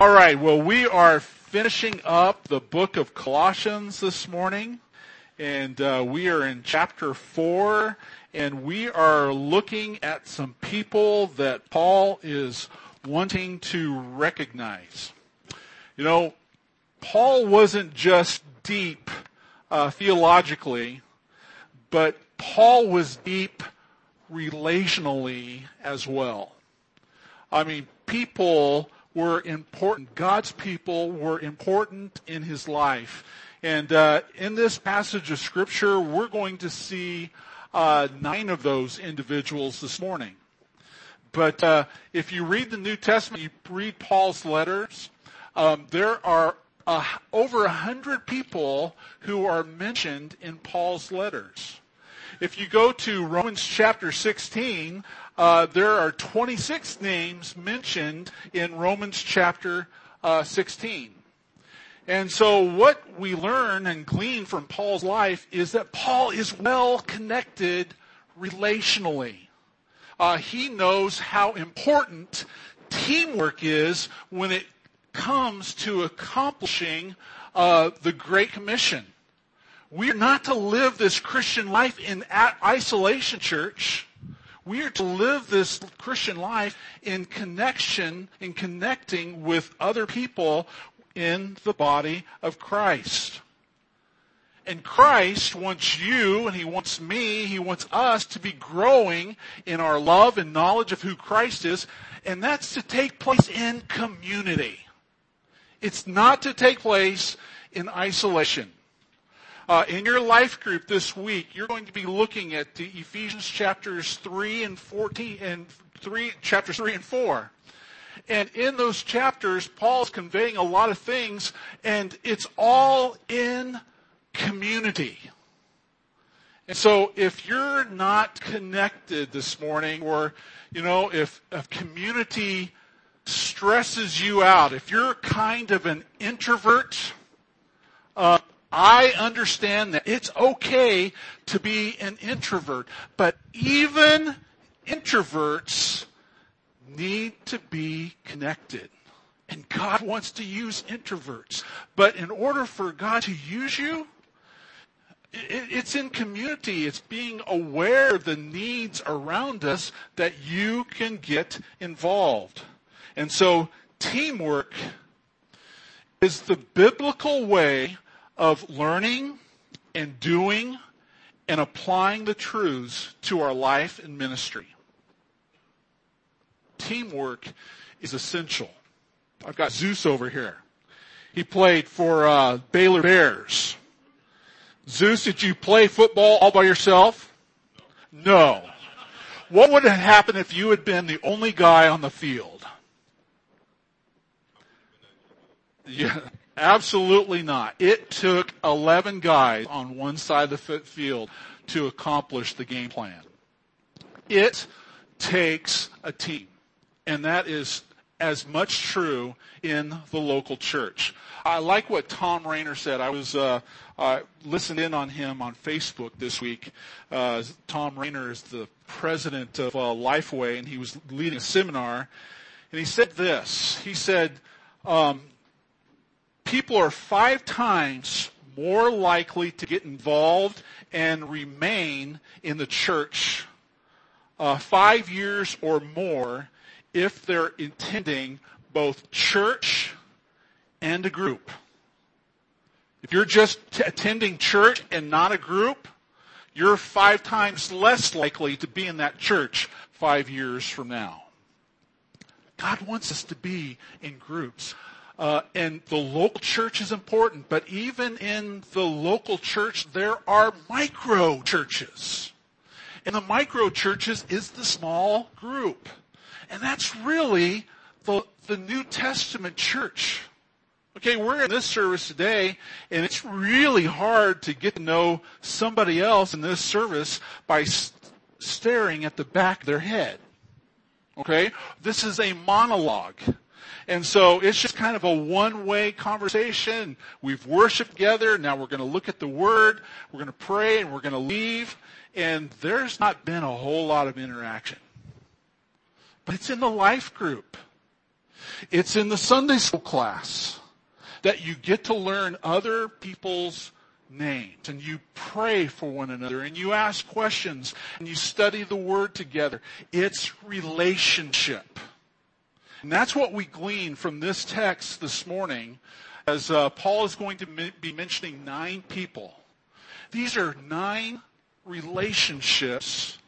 All right, well, we are finishing up the book of Colossians this morning, and uh, we are in chapter 4, and we are looking at some people that Paul is wanting to recognize. You know, Paul wasn't just deep uh, theologically, but Paul was deep relationally as well. I mean, people were important. God's people were important in his life. And uh, in this passage of scripture, we're going to see uh, nine of those individuals this morning. But uh, if you read the New Testament, you read Paul's letters, um, there are uh, over a hundred people who are mentioned in Paul's letters. If you go to Romans chapter 16, uh, there are 26 names mentioned in Romans chapter uh, 16. And so what we learn and glean from Paul's life is that Paul is well connected relationally. Uh, he knows how important teamwork is when it comes to accomplishing uh, the Great Commission. We are not to live this Christian life in isolation, church. We are to live this Christian life in connection, in connecting with other people in the body of Christ. And Christ wants you, and He wants me, He wants us to be growing in our love and knowledge of who Christ is, and that's to take place in community. It's not to take place in isolation. Uh, in your life group this week, you're going to be looking at the Ephesians chapters 3 and 14 and 3, chapters 3 and 4. And in those chapters, Paul's conveying a lot of things, and it's all in community. And so if you're not connected this morning, or, you know, if, if community stresses you out, if you're kind of an introvert, uh, I understand that it's okay to be an introvert, but even introverts need to be connected. And God wants to use introverts. But in order for God to use you, it's in community. It's being aware of the needs around us that you can get involved. And so teamwork is the biblical way of learning and doing and applying the truths to our life and ministry. Teamwork is essential. I've got Zeus over here. He played for uh, Baylor Bears. Zeus, did you play football all by yourself? No. What would have happened if you had been the only guy on the field? Yeah, absolutely not. It took 11 guys on one side of the field to accomplish the game plan. It takes a team. And that is as much true in the local church. I like what Thom Rainer said. I was uh, listened in on him on Facebook this week. Uh, Thom Rainer is the president of uh, Lifeway, and he was leading a seminar. And he said this. He said, um, people are five times more likely to get involved and remain in the church uh, five years or more if they're attending both church and a group. If you're just t- attending church and not a group, you're five times less likely to be in that church five years from now. God wants us to be in groups. Uh, and the local church is important, but even in the local church, there are micro churches. And the micro churches is the small group. And that's really the, the New Testament church. Okay, we're in this service today, and it's really hard to get to know somebody else in this service by st- staring at the back of their head. Okay? This is a monologue. And so it's just kind of a one-way conversation. We've worshiped together. Now we're going to look at the Word. We're going to pray and we're going to leave. And there's not been a whole lot of interaction. But it's in the life group. It's in the Sunday school class that you get to learn other people's names and you pray for one another and you ask questions and you study the word together. It's relationship. And that's what we glean from this text this morning as uh, Paul is going to be mentioning nine people. These are nine relationships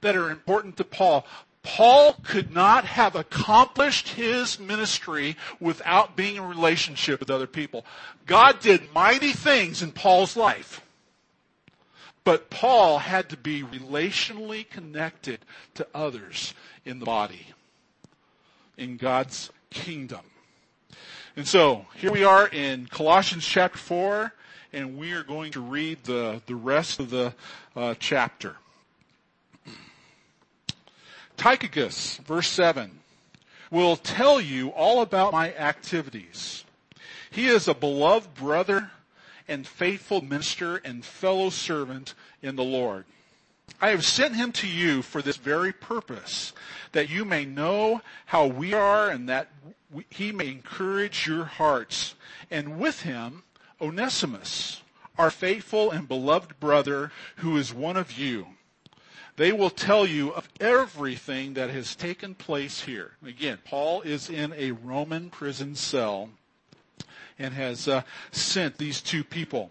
that are important to Paul. Paul could not have accomplished his ministry without being in relationship with other people. God did mighty things in Paul's life. But Paul had to be relationally connected to others in the body, in God's kingdom. And so, here we are in Colossians chapter 4, and we are going to read the, the rest of the uh, chapter. Tychicus, verse 7, will tell you all about my activities. He is a beloved brother and faithful minister and fellow servant in the Lord. I have sent him to you for this very purpose, that you may know how we are and that he may encourage your hearts. And with him, Onesimus, our faithful and beloved brother, who is one of you. They will tell you of everything that has taken place here. Again, Paul is in a Roman prison cell and has uh, sent these two people.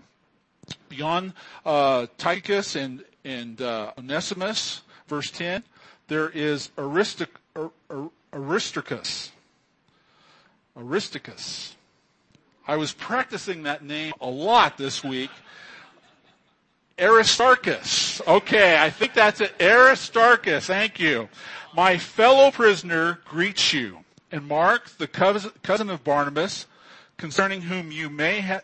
Beyond uh, Tychus and, and uh, Onesimus, verse 10, there is Aristoc- Aristarchus. Aristarchus. I was practicing that name a lot this week Aristarchus. Okay, I think that's it. Aristarchus, thank you. My fellow prisoner greets you. And Mark, the cousin of Barnabas, concerning whom you may have,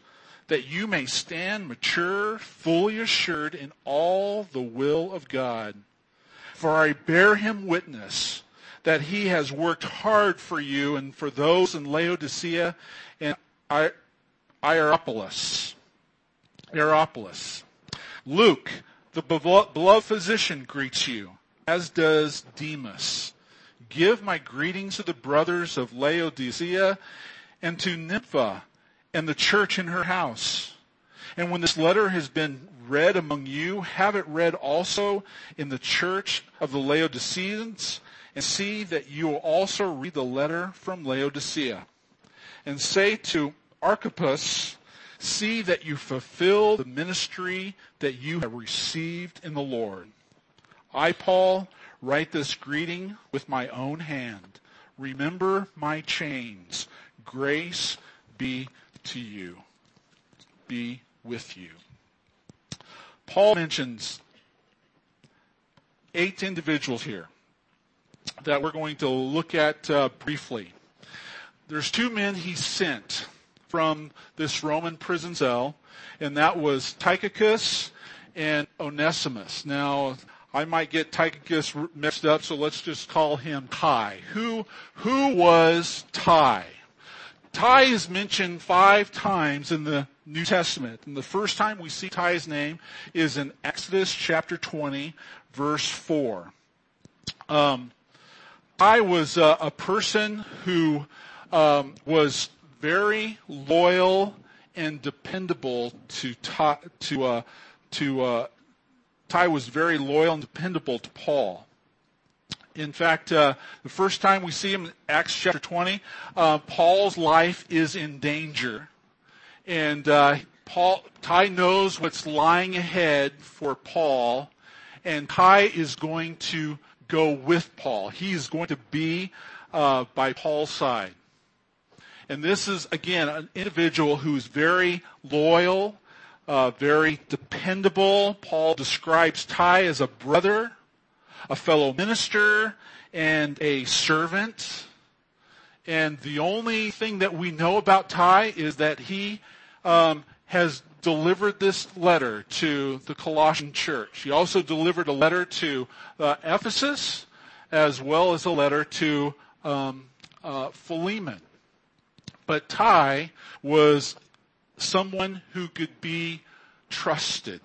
that you may stand mature, fully assured in all the will of God. For I bear him witness that he has worked hard for you and for those in Laodicea and Hierapolis. Hierapolis. Luke, the beloved physician, greets you as does Demas. Give my greetings to the brothers of Laodicea and to Nympha and the church in her house. And when this letter has been read among you, have it read also in the church of the Laodiceans, and see that you will also read the letter from Laodicea. And say to Archippus, see that you fulfill the ministry that you have received in the Lord. I, Paul, write this greeting with my own hand. Remember my chains. Grace be to you. Be with you. Paul mentions eight individuals here that we're going to look at uh, briefly. There's two men he sent from this Roman prison cell, and that was Tychicus and Onesimus. Now, I might get Tychicus mixed up, so let's just call him Ty. Who, who was Ty? Ty is mentioned five times in the New Testament. And the first time we see Ty's name is in Exodus chapter 20, verse 4. Um, Ty was uh, a person who um, was very loyal and dependable to to uh, to uh, Ty was very loyal and dependable to Paul. In fact, uh, the first time we see him in Acts chapter 20, uh, Paul's life is in danger. And uh, Paul, Ty knows what's lying ahead for Paul, and Ty is going to go with Paul. He is going to be uh, by Paul's side. And this is, again, an individual who's very loyal, uh, very dependable. Paul describes Ty as a brother, a fellow minister, and a servant. And the only thing that we know about Ty is that he um, has delivered this letter to the Colossian church. He also delivered a letter to uh, Ephesus as well as a letter to um, uh, Philemon. But Ty was someone who could be trusted.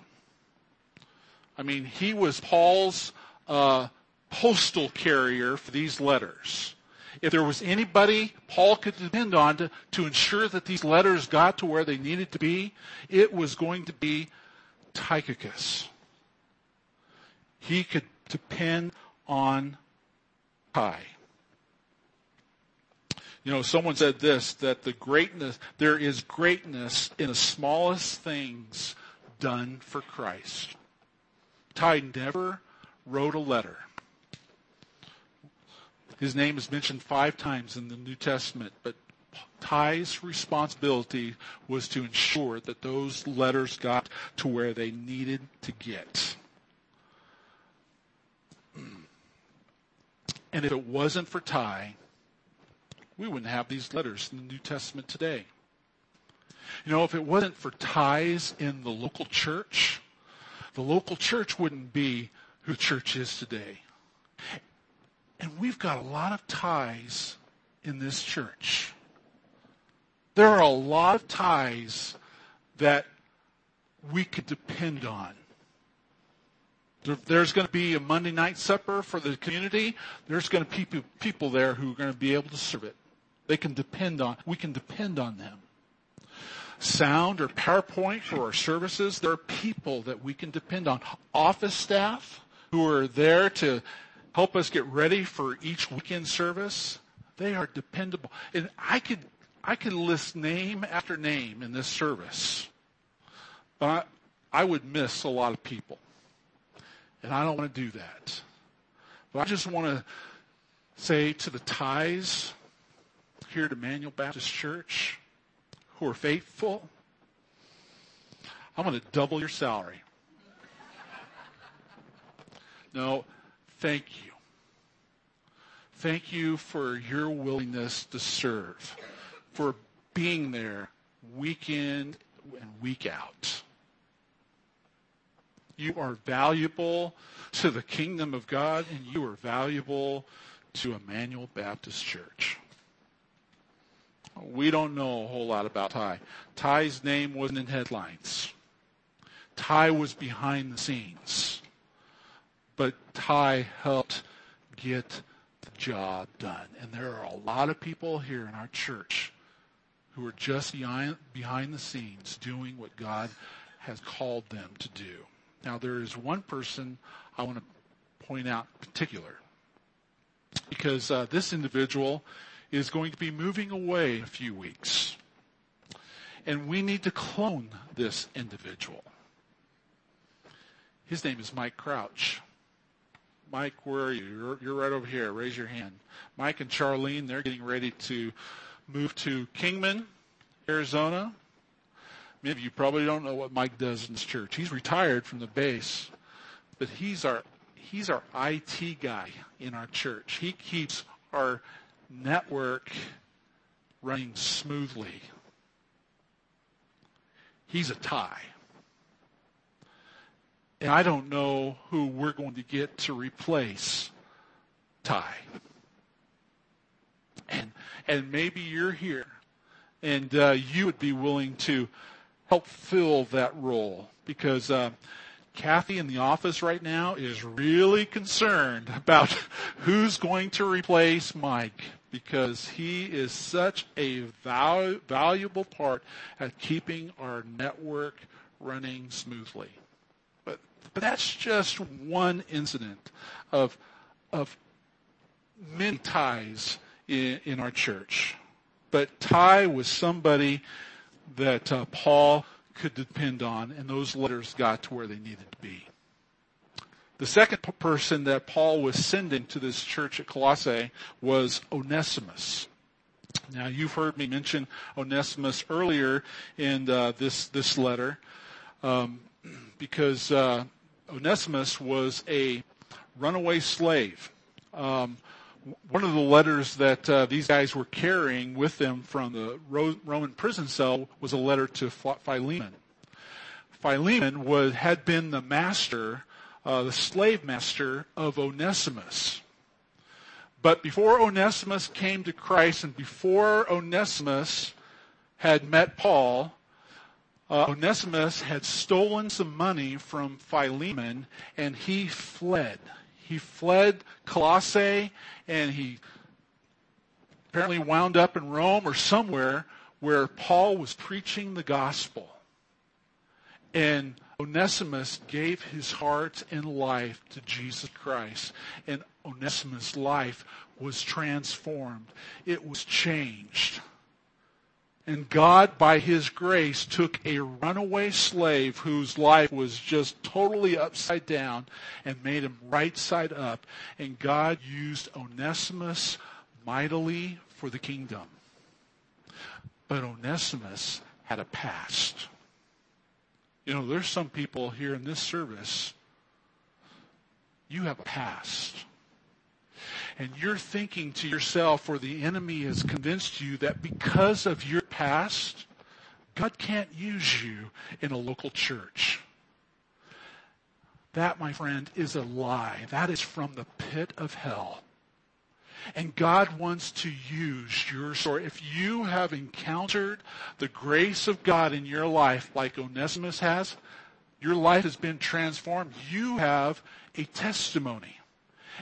I mean, he was Paul's uh, postal carrier for these letters. If there was anybody Paul could depend on to, to ensure that these letters got to where they needed to be, it was going to be Tychicus. He could depend on Ty. You know, someone said this, that the greatness, there is greatness in the smallest things done for Christ. Ty never wrote a letter. His name is mentioned five times in the New Testament, but Ty's responsibility was to ensure that those letters got to where they needed to get. And if it wasn't for Ty, we wouldn't have these letters in the New Testament today. You know, if it wasn't for ties in the local church, the local church wouldn't be who church is today. And we've got a lot of ties in this church. There are a lot of ties that we could depend on. There's going to be a Monday night supper for the community. There's going to be people there who are going to be able to serve it. They can depend on, we can depend on them. Sound or PowerPoint for our services, there are people that we can depend on. Office staff who are there to help us get ready for each weekend service. They are dependable. And I could, I could list name after name in this service. But I, I would miss a lot of people. And I don't want to do that. But I just want to say to the ties here at Emmanuel Baptist Church who are faithful, I'm going to double your salary. No, thank you. Thank you for your willingness to serve, for being there week in and week out. You are valuable to the kingdom of God, and you are valuable to Emmanuel Baptist Church. We don't know a whole lot about Ty. Ty's name wasn't in headlines. Ty was behind the scenes. But Ty helped get the job done. And there are a lot of people here in our church who are just behind, the scenes doing what God has called them to do. Now, there is one person I want to point out in particular because uh, this individual is going to be moving away in a few weeks. And we need to clone this individual. His name is Mike Crouch. Mike, where are you? You're, you're, right over here. Raise your hand. Mike and Charlene, they're getting ready to move to Kingman, Arizona. Many of you probably don't know what Mike does in this church. He's retired from the base, but he's our he's our IT guy in our church. He keeps our network running smoothly. He's a Ty. And I don't know who we're going to get to replace Ty. And, and maybe you're here and uh, you would be willing to help fill that role because uh, Kathy in the office right now is really concerned about who's going to replace Mike because he is such a val- valuable part at keeping our network running smoothly. But, that's just one incident of, of many ties in, in our church. But Ty was somebody that uh, Paul could depend on, and those letters got to where they needed to be. The second person that Paul was sending to this church at Colossae was Onesimus. Now you've heard me mention Onesimus earlier in uh, this this letter, um, because uh, Onesimus was a runaway slave. Um, one of the letters that uh, these guys were carrying with them from the Ro- Roman prison cell was a letter to Philemon. Philemon was, had been the master, uh, the slave master of Onesimus. But before Onesimus came to Christ and before Onesimus had met Paul, uh, Onesimus had stolen some money from Philemon and he fled. He fled Colossae and he apparently wound up in Rome or somewhere where Paul was preaching the gospel. And Onesimus gave his heart and life to Jesus Christ. And Onesimus' life was transformed. It was changed. And God, by His grace, took a runaway slave whose life was just totally upside down and made him right side up. And God used Onesimus mightily for the kingdom. But Onesimus had a past. You know, there's some people here in this service, you have a past and you're thinking to yourself, or the enemy has convinced you that because of your past, God can't use you in a local church. That, my friend, is a lie. That is from the pit of hell. And God wants to use your story. If you have encountered the grace of God in your life like Onesimus has, your life has been transformed. You have a testimony.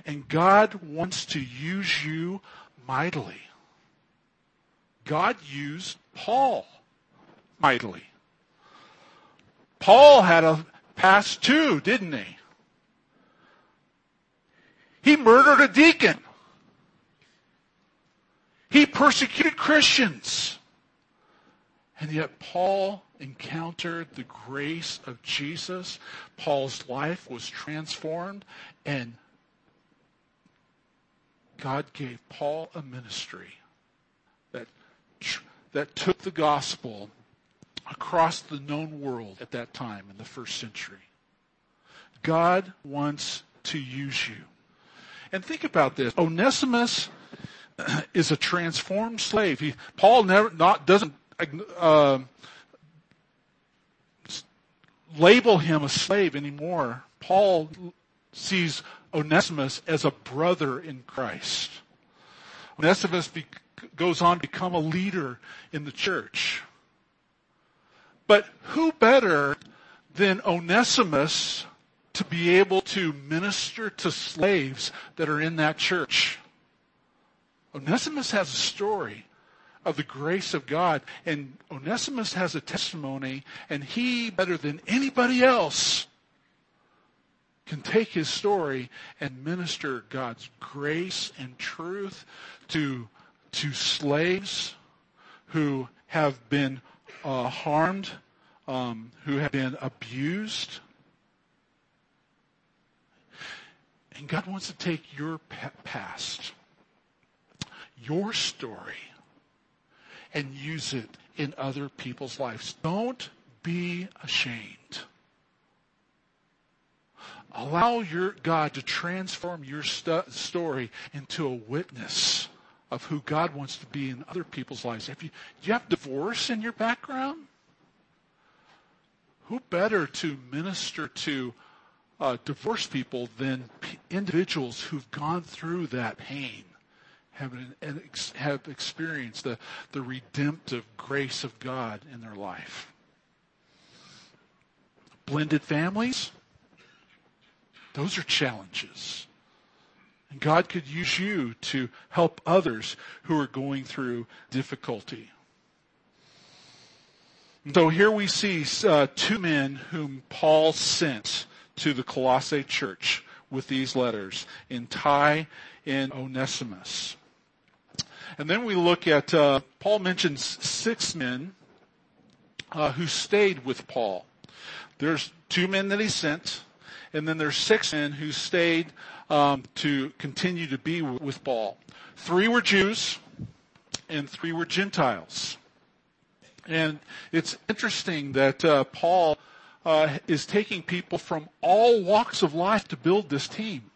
And God wants to use you mightily. God used Paul mightily. Paul had a past too, didn't he? He murdered a deacon. He persecuted Christians. And yet Paul encountered the grace of Jesus. Paul's life was transformed and God gave Paul a ministry that took the gospel across the known world at that time in the first century. God wants to use you. And think about this. Onesimus is a transformed slave. He, Paul never not doesn't uh, label him a slave anymore. Paul sees Onesimus as a brother in Christ. Onesimus goes on to become a leader in the church. But who better than Onesimus to be able to minister to slaves that are in that church? Onesimus has a story of the grace of God, and Onesimus has a testimony, and he, better than anybody else, can take his story and minister God's grace and truth to, to slaves who have been uh, harmed, um, who have been abused. And God wants to take your past, your story, and use it in other people's lives. Don't be ashamed. Allow your God to transform your st- story into a witness of who God wants to be in other people's lives. If you, do you have divorce in your background? Who better to minister to uh, divorced people than p- individuals who've gone through that pain, have, an, have experienced the, the redemptive grace of God in their life? Blended families? Those are challenges. And God could use you to help others who are going through difficulty. So here we see uh, two men whom Paul sent to the Colossae church with these letters, in Ty and Onesimus. And then we look at, uh, Paul mentions six men uh, who stayed with Paul. There's two men that he sent, and then there's six men who stayed um, to continue to be with Paul. Three were Jews, and three were Gentiles. And it's interesting that uh, Paul uh, is taking people from all walks of life to build this team.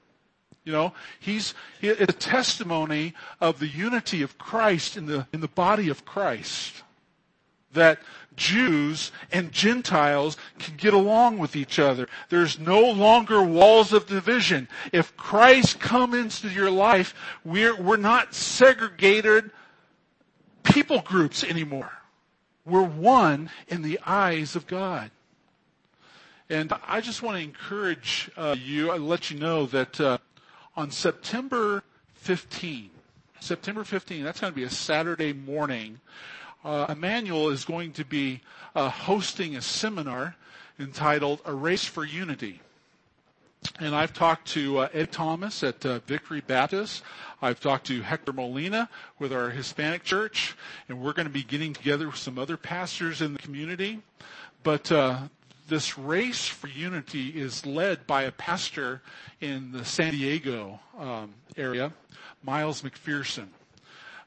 You know, he's it's a testimony of the unity of Christ in the in the body of Christ. That Jews and Gentiles can get along with each other. There's no longer walls of division. If Christ comes into your life, we're, we're not segregated people groups anymore. We're one in the eyes of God. And I just want to encourage uh, you, I let you know that uh, on September 15, September 15, that's going to be a Saturday morning, uh, Emmanuel is going to be uh, hosting a seminar entitled A Race for Unity. And I've talked to uh, Ed Thomas at uh, Victory Baptist. I've talked to Hector Molina with our Hispanic church, and we're going to be getting together with some other pastors in the community. But uh, this race for unity is led by a pastor in the San Diego um, area, Miles McPherson.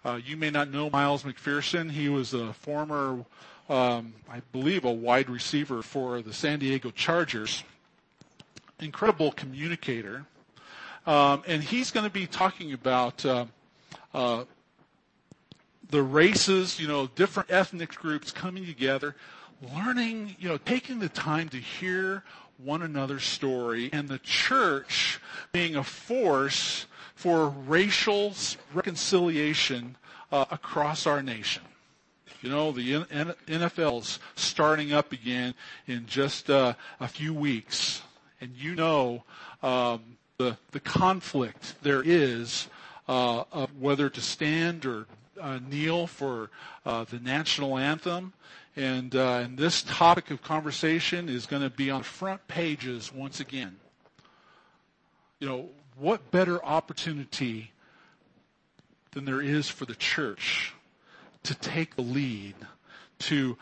Uh, you may not know Miles McPherson. He was a former, um, I believe, a wide receiver for the San Diego Chargers. Incredible communicator. Um, and he's going to be talking about uh, uh, the races, you know, different ethnic groups coming together, learning, you know, taking the time to hear one another's story, and the church being a force for racial reconciliation uh, across our nation. You know, the NFL's starting up again in just uh, a few weeks, and you know um, the the conflict there is uh, of whether to stand or uh, kneel for uh, the national anthem. And, uh, and this topic of conversation is going to be on front pages once again. You know, what better opportunity than there is for the church to take the lead to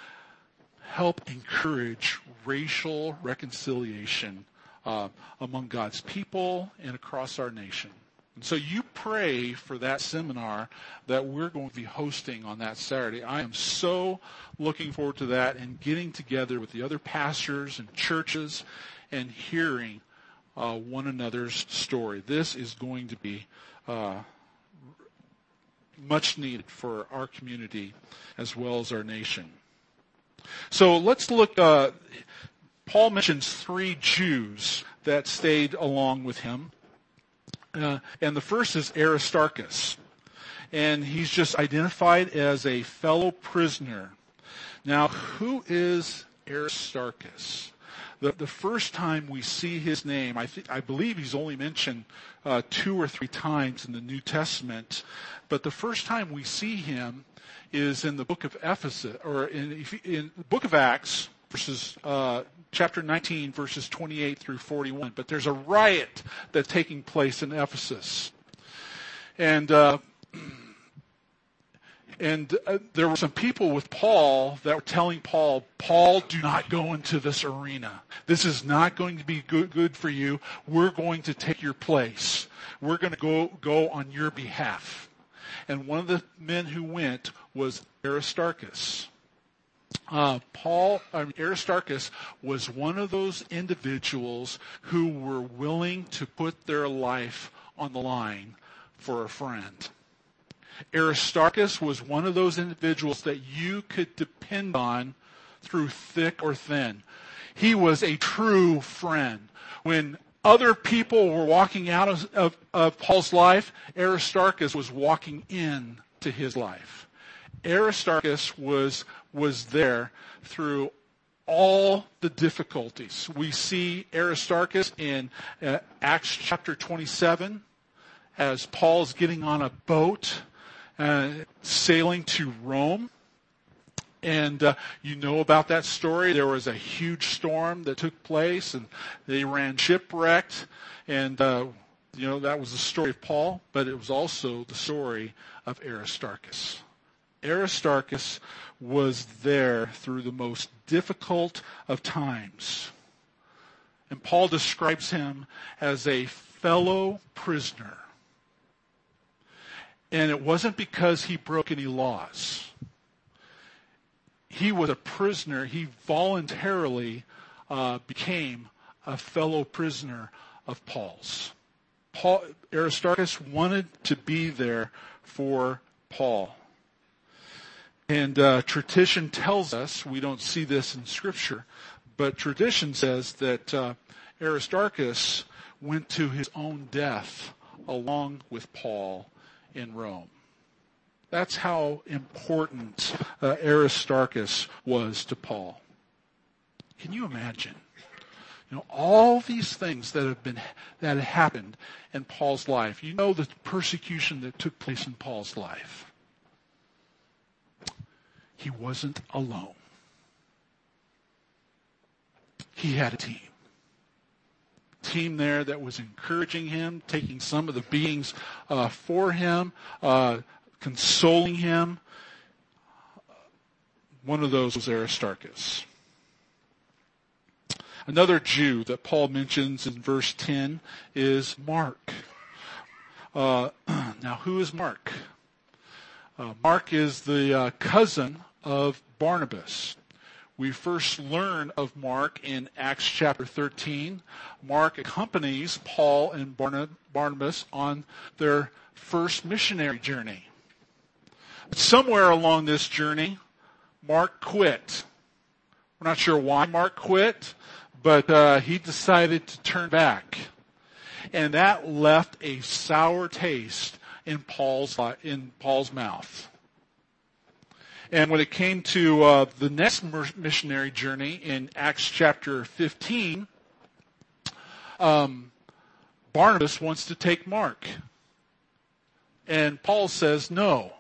help encourage racial reconciliation uh, among God's people and across our nation. And so you pray for that seminar that we're going to be hosting on that Saturday. I am so looking forward to that and getting together with the other pastors and churches and hearing uh, one another's story. This is going to be uh, much needed for our community as well as our nation. So let's look. Uh, Paul mentions three Jews that stayed along with him. Uh, and the first is Aristarchus. And he's just identified as a fellow prisoner. Now, who is Aristarchus? The, the first time we see his name, I, th- I believe he's only mentioned uh, two or three times in the New Testament, but the first time we see him is in the book of Ephesus, or in, in the book of Acts, verses uh, chapter 19, verses 28 through 41. But there's a riot that's taking place in Ephesus, and uh, and uh, there were some people with Paul that were telling Paul, Paul, do not go into this arena. This is not going to be good, good for you. We're going to take your place. We're going to go, go on your behalf. And one of the men who went was Aristarchus. Uh, Paul, Aristarchus was one of those individuals who were willing to put their life on the line for a friend. Aristarchus was one of those individuals that you could depend on through thick or thin. He was a true friend. When other people were walking out of, of, of Paul's life, Aristarchus was walking in to his life. Aristarchus was, was there through all the difficulties. We see Aristarchus in uh, Acts chapter 27 as Paul's getting on a boat sailing to Rome. And uh, you know about that story. There was a huge storm that took place, and they ran shipwrecked. And uh, you know that was the story of Paul, but it was also the story of Aristarchus. Aristarchus was there through the most difficult of times. And Paul describes him as a fellow prisoner and it wasn't because he broke any laws. He was a prisoner. He voluntarily uh, became a fellow prisoner of Paul's. Paul, Aristarchus wanted to be there for Paul. And uh, tradition tells us, we don't see this in Scripture, but tradition says that uh, Aristarchus went to his own death along with Paul in Rome. That's how important uh, Aristarchus was to Paul. Can you imagine? You know, all these things that have been, that happened in Paul's life. You know the persecution that took place in Paul's life. He wasn't alone. He had a team. Team there that was encouraging him, taking some of the beings uh, for him, uh, consoling him. One of those was Aristarchus. Another Jew that Paul mentions in verse 10 is Mark. Uh, now, who is Mark? Uh, Mark is the uh, cousin of Barnabas. We first learn of Mark in Acts chapter 13. Mark accompanies Paul and Barnabas on their first missionary journey. But Somewhere along this journey, Mark quit. We're not sure why Mark quit but uh, he decided to turn back, and that left a sour taste in Paul's in Paul's mouth. And when it came to uh, the next missionary journey in Acts chapter 15, um, Barnabas wants to take Mark. And Paul says no.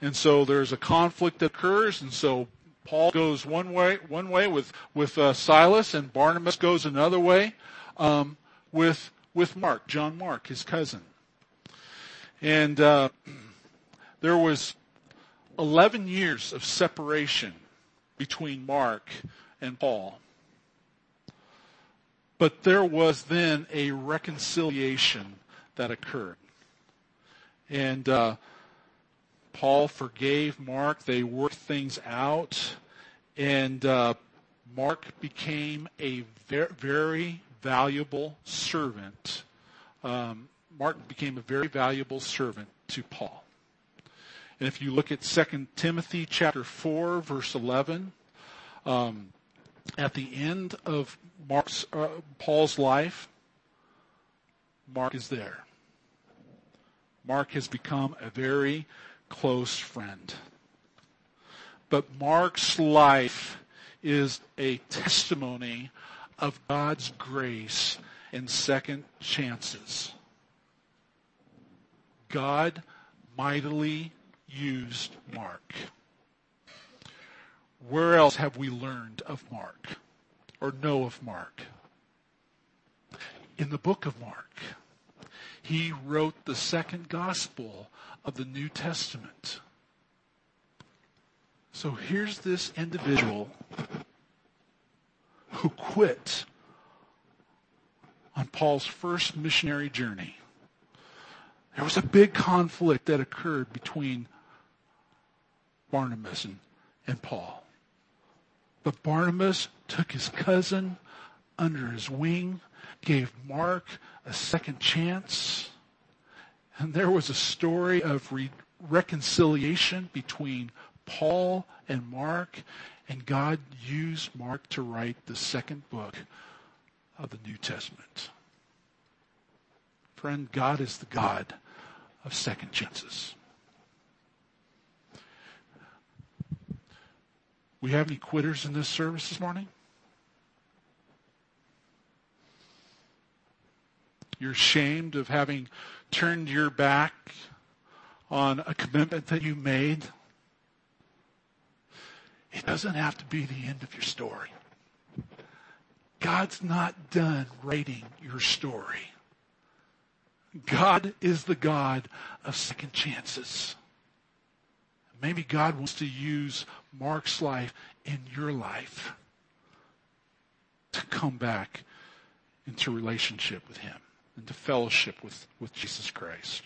And so there's a conflict that occurs, and so Paul goes one way, one way with with uh, Silas, and Barnabas goes another way um, with with Mark, John Mark, his cousin. And uh, there was 11 years of separation between Mark and Paul. But there was then a reconciliation that occurred. And uh, Paul forgave Mark. They worked things out. And uh, Mark became a very, very valuable servant. Um, Mark became a very valuable servant to Paul. And if you look at 2 Timothy chapter 4, verse 11, um, at the end of Mark's, uh, Paul's life, Mark is there. Mark has become a very close friend. But Mark's life is a testimony of God's grace and second chances. God mightily used Mark. Where else have we learned of Mark or know of Mark? In the book of Mark. He wrote the second gospel of the New Testament. So here's this individual who quit on Paul's first missionary journey. There was a big conflict that occurred between Barnabas and, and Paul. But Barnabas took his cousin under his wing, gave Mark a second chance, and there was a story of re- reconciliation between Paul and Mark, and God used Mark to write the second book of the New Testament. Friend, God is the God of second chances. We have any quitters in this service this morning? You're ashamed of having turned your back on a commitment that you made, it doesn't have to be the end of your story. God's not done writing your story. God is the God of second chances. Maybe God wants to use Mark's life in your life to come back into relationship with Him into fellowship with, with Jesus Christ.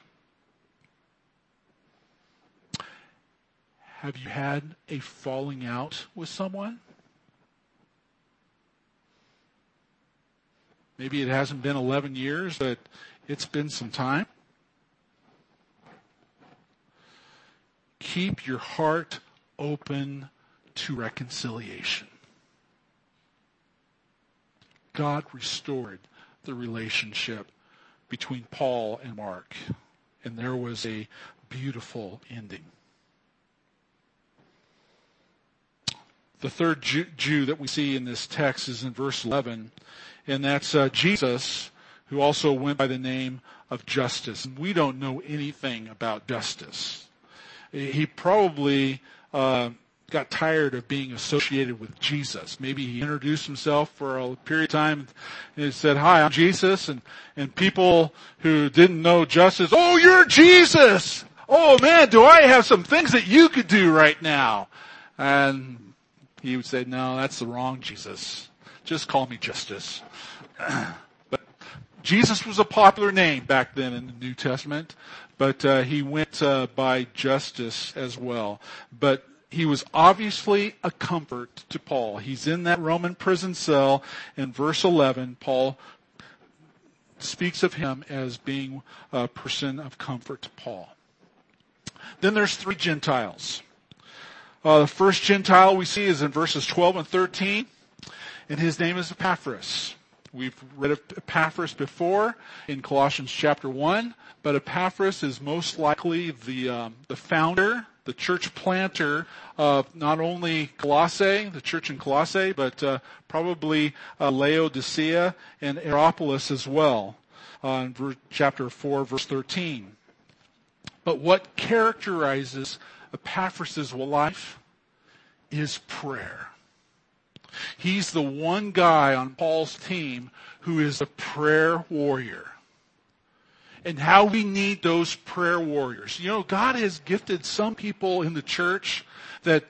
Have you had a falling out with someone? Maybe it hasn't been 11 years, but It's been some time. Keep your heart open to reconciliation. God restored the relationship between Paul and Mark, and there was a beautiful ending. The third Jew, that we see in this text is in verse 11, and that's uh, Jesus, who also went by the name of Justus. We don't know anything about Justus. He probably uh, got tired of being associated with Jesus. Maybe he introduced himself for a period of time and said, "Hi, I'm Jesus," and and people who didn't know Justus, "Oh, you're Jesus! Oh man, do I have some things that you could do right now?" And he would say, no, that's the wrong Jesus. Just call me Justus. but Jesus was a popular name back then in the New Testament, but uh, he went uh, by Justus as well. But he was obviously a comfort to Paul. He's in that Roman prison cell. In verse 11, Paul speaks of him as being a person of comfort to Paul. Then there's three Gentiles. Uh, the first Gentile we see is in verses 12 and 13, and his name is Epaphras. We've read of Epaphras before in Colossians chapter 1, but Epaphras is most likely the, um, the founder, the church planter of not only Colossae, the church in Colossae, but uh, probably uh, Laodicea and Hierapolis as well, uh, in ver- chapter 4, verse 13. But what characterizes Epaphras' life is prayer. He's the one guy on Paul's team who is a prayer warrior. And how we need those prayer warriors. You know, God has gifted some people in the church that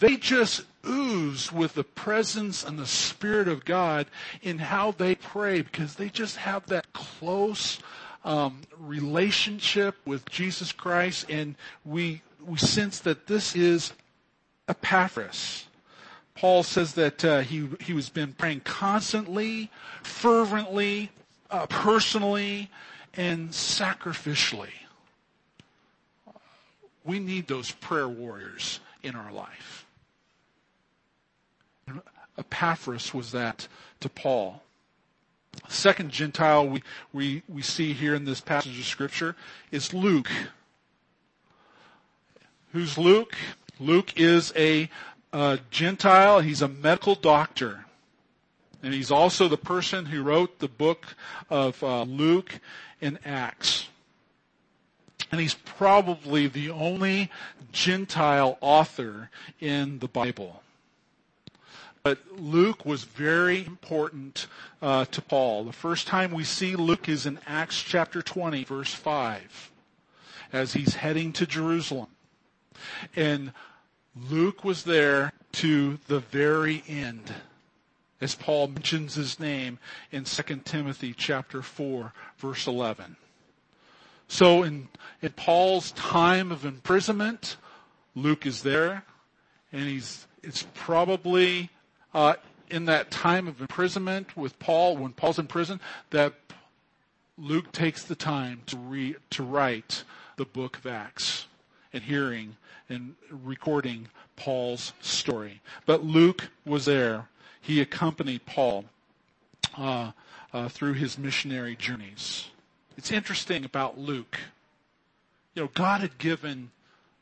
they just ooze with the presence and the Spirit of God in how they pray because they just have that close um, relationship with Jesus Christ, and we we sense that this is Epaphras. Paul says that uh, he he was been praying constantly, fervently, uh, personally, and sacrificially. We need those prayer warriors in our life. Epaphras was that to Paul. Second Gentile we, we, we see here in this passage of Scripture is Luke. Who's Luke? Luke is a Gentile. He's a medical doctor. And he's also the person who wrote the book of uh, Luke and Acts. And he's probably the only Gentile author in the Bible. But Luke was very important uh, to Paul. The first time we see Luke is in Acts chapter 20, verse 5, as he's heading to Jerusalem. And Luke was there to the very end, as Paul mentions his name in 2 Timothy chapter 4, verse 11. So in, in Paul's time of imprisonment, Luke is there, and he's, it's probably uh, in that time of imprisonment with Paul, when Paul's in prison, that Luke takes the time to read, to write the book of Acts and hearing and recording Paul's story. But Luke was there. He accompanied Paul uh, uh, through his missionary journeys. It's interesting about Luke. You know, God had given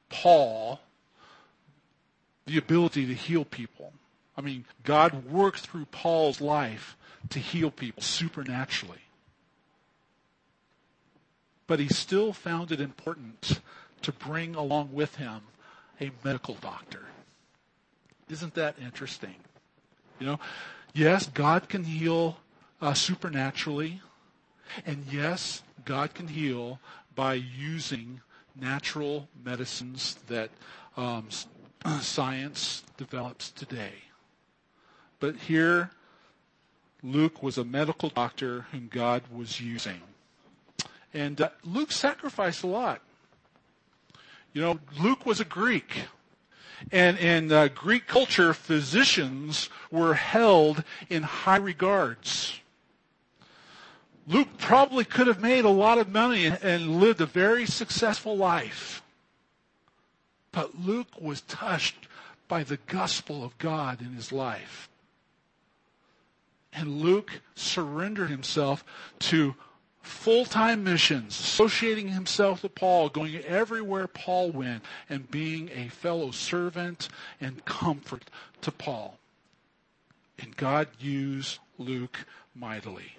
Paul the ability to heal people. I mean, God worked through Paul's life to heal people supernaturally. But he still found it important to bring along with him a medical doctor. Isn't that interesting? You know, yes, God can heal uh, supernaturally, and yes, God can heal by using natural medicines that um, science develops today. But here, Luke was a medical doctor whom God was using. And uh, Luke sacrificed a lot. You know, Luke was a Greek. And in uh, Greek culture, physicians were held in high regards. Luke probably could have made a lot of money and lived a very successful life. But Luke was touched by the gospel of God in his life. And Luke surrendered himself to full-time missions, associating himself with Paul, going everywhere Paul went, and being a fellow servant and comfort to Paul. And God used Luke mightily.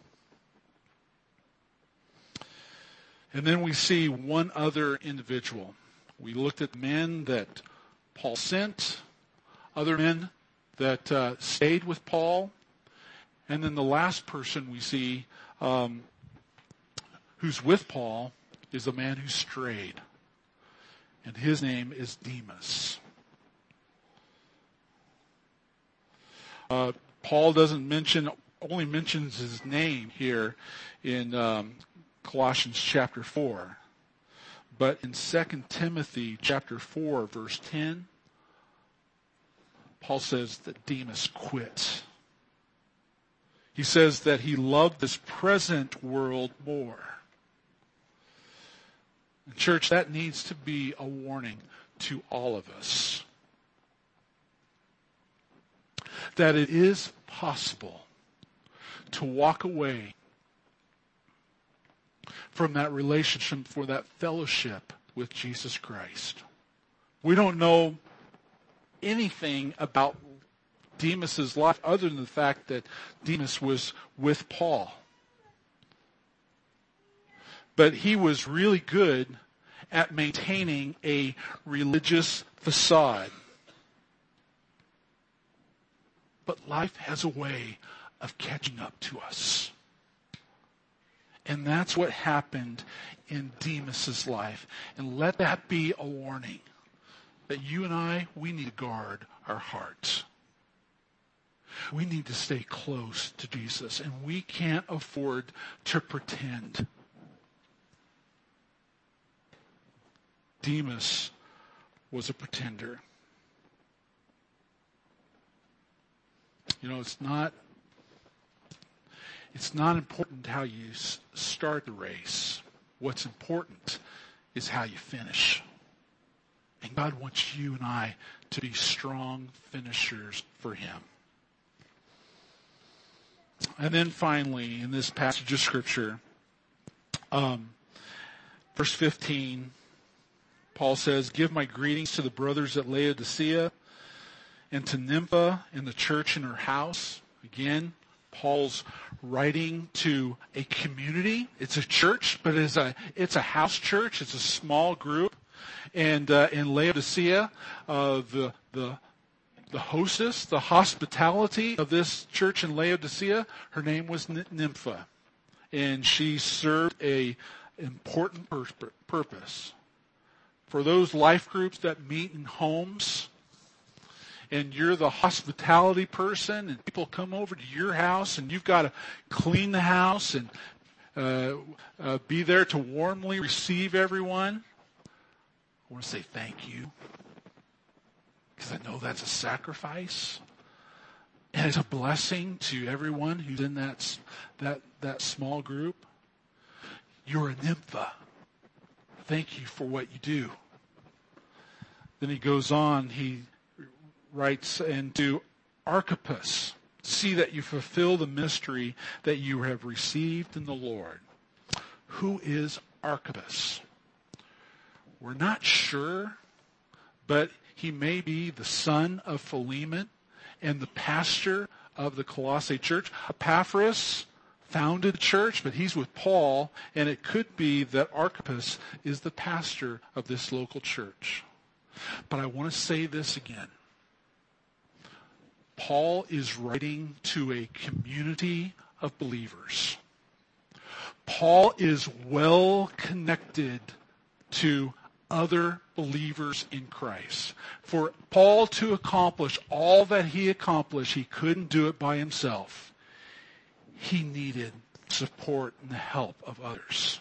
And then we see one other individual. We looked at men that Paul sent, other men that uh, stayed with Paul, and then the last person we see um, who's with Paul is a man who strayed. And his name is Demas. Uh, Paul doesn't mention, only mentions his name here in um, Colossians chapter 4. But in 2 Timothy chapter 4 verse 10, Paul says that Demas quit. He says that he loved this present world more. Church, that needs to be a warning to all of us. That it is possible to walk away from that relationship, for that fellowship with Jesus Christ. We don't know anything about Demas's life other than the fact that Demas was with Paul. But he was really good at maintaining a religious facade. But life has a way of catching up to us. And that's what happened in Demas's life. And let that be a warning that you and I, we need to guard our hearts. We need to stay close to Jesus, and we can't afford to pretend. Demas was a pretender. You know, it's not it's not important how you start the race. What's important is how you finish. And God wants you and I to be strong finishers for Him. And then finally, in this passage of Scripture, um, verse 15, Paul says, Give my greetings to the brothers at Laodicea and to Nympha and the church in her house. Again, Paul's writing to a community. It's a church, but it's a, it's a house church. It's a small group. And uh, in Laodicea, uh, the, the, the hostess, the hospitality of this church in Laodicea, her name was Nympha. And she served a important pur- purpose. For those life groups that meet in homes, and you're the hospitality person and people come over to your house and you've got to clean the house and uh, uh, be there to warmly receive everyone, I want to say thank you because I know that's a sacrifice. And it's a blessing to everyone who's in that, that, that small group. You're a nympha. Thank you for what you do. Then he goes on, he writes and to Archippus, see that you fulfill the mystery that you have received in the Lord. Who is Archippus? We're not sure, but he may be the son of Philemon and the pastor of the Colossae church. Epaphras founded the church, but he's with Paul, and it could be that Archippus is the pastor of this local church. But I want to say this again. Paul is writing to a community of believers. Paul is well connected to other believers in Christ. For Paul to accomplish all that he accomplished, he couldn't do it by himself. He needed support and the help of others.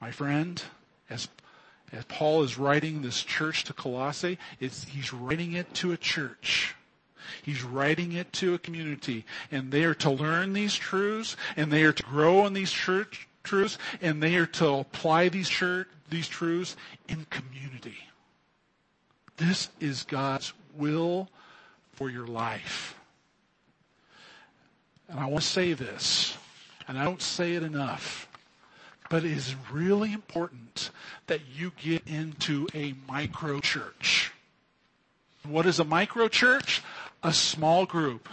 My friend, as, as Paul is writing this church to Colossae, he's writing it to a church He's writing it to a community, and they are to learn these truths, and they are to grow in these church truths, and they are to apply these church, these truths in community. This is God's will for your life. And I want to say this, and I don't say it enough, but it is really important that you get into a micro church. What is a micro church? A small group.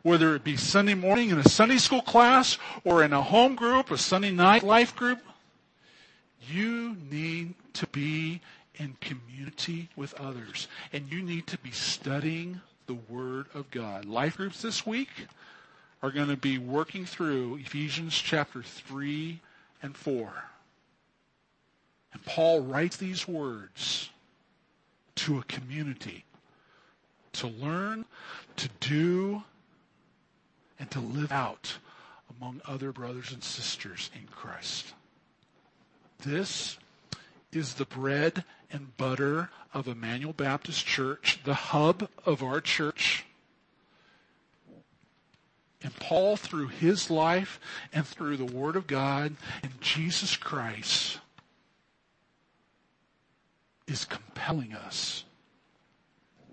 Whether it be Sunday morning in a Sunday school class or in a home group, a Sunday night life group, you need to be in community with others. And you need to be studying the Word of God. Life groups this week are going to be working through Ephesians chapter 3 and 4. And Paul writes these words to a community to learn, to do, and to live out among other brothers and sisters in Christ. This is the bread and butter of Emmanuel Baptist Church, the hub of our church. And Paul, through his life and through the Word of God and Jesus Christ, is compelling us,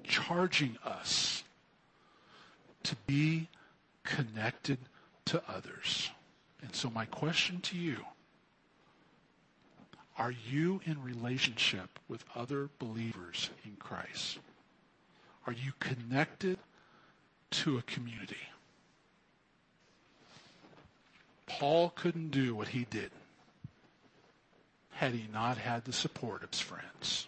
charging us to be connected to others. And so my question to you, are you in relationship with other believers in Christ? Are you connected to a community? Paul couldn't do what he did had he not had the support of his friends.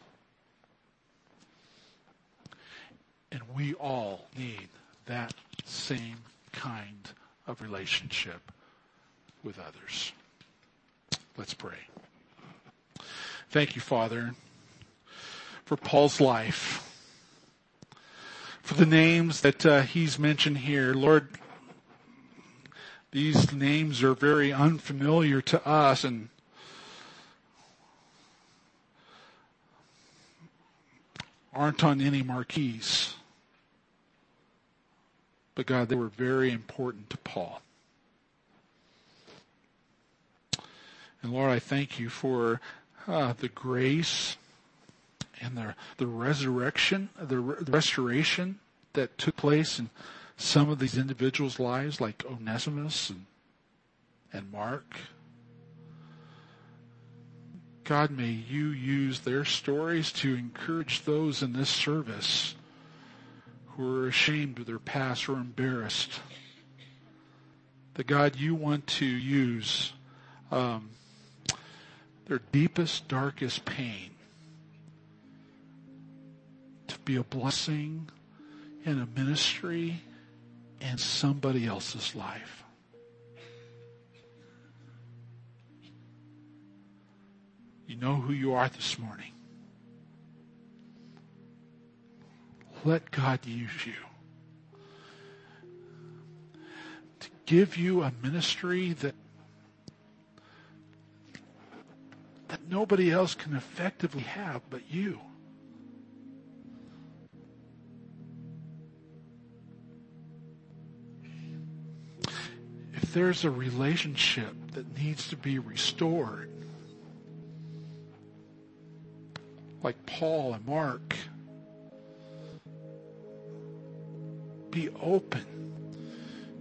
And we all need that same kind of relationship with others. Let's pray. Thank you, Father, for Paul's life, for the names that uh, he's mentioned here. Lord, these names are very unfamiliar to us and aren't on any marquees. But God, they were very important to Paul. And Lord, I thank you for uh, the grace and the, the resurrection, the, re- the restoration that took place in some of these individuals' lives, like Onesimus and, and Mark. God, may you use their stories to encourage those in this service who are ashamed of their past or embarrassed. That God, you want to use um, their deepest, darkest pain to be a blessing in a ministry and somebody else's life. You know who you are this morning. Let God use you to give you a ministry that that nobody else can effectively have but you. There's a relationship that needs to be restored, like Paul and Mark, be open.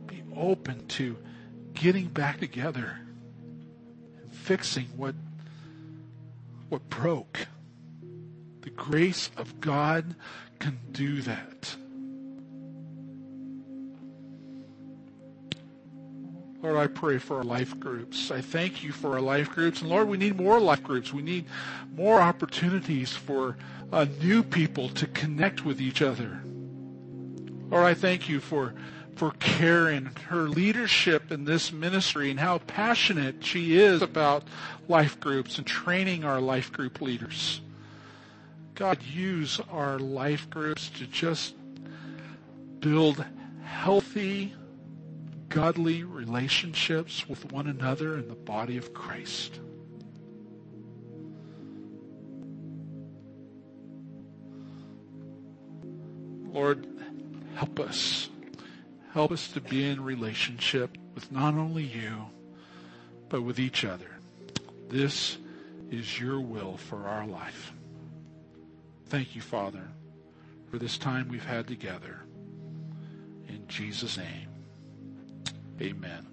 Be open to getting back together and fixing what what broke. The grace of God can do that. Lord, I pray for our life groups. I thank you for our life groups. And Lord, we need more life groups. We need more opportunities for uh, new people to connect with each other. Lord, I thank you for, for Karen, her leadership in this ministry and how passionate she is about life groups and training our life group leaders. God, use our life groups to just build healthy, godly relationships with one another in the body of Christ. Lord, Help us. Help us to be in relationship with not only you, but with each other. This is your will for our life. Thank you, Father, for this time we've had together. In Jesus' name, amen.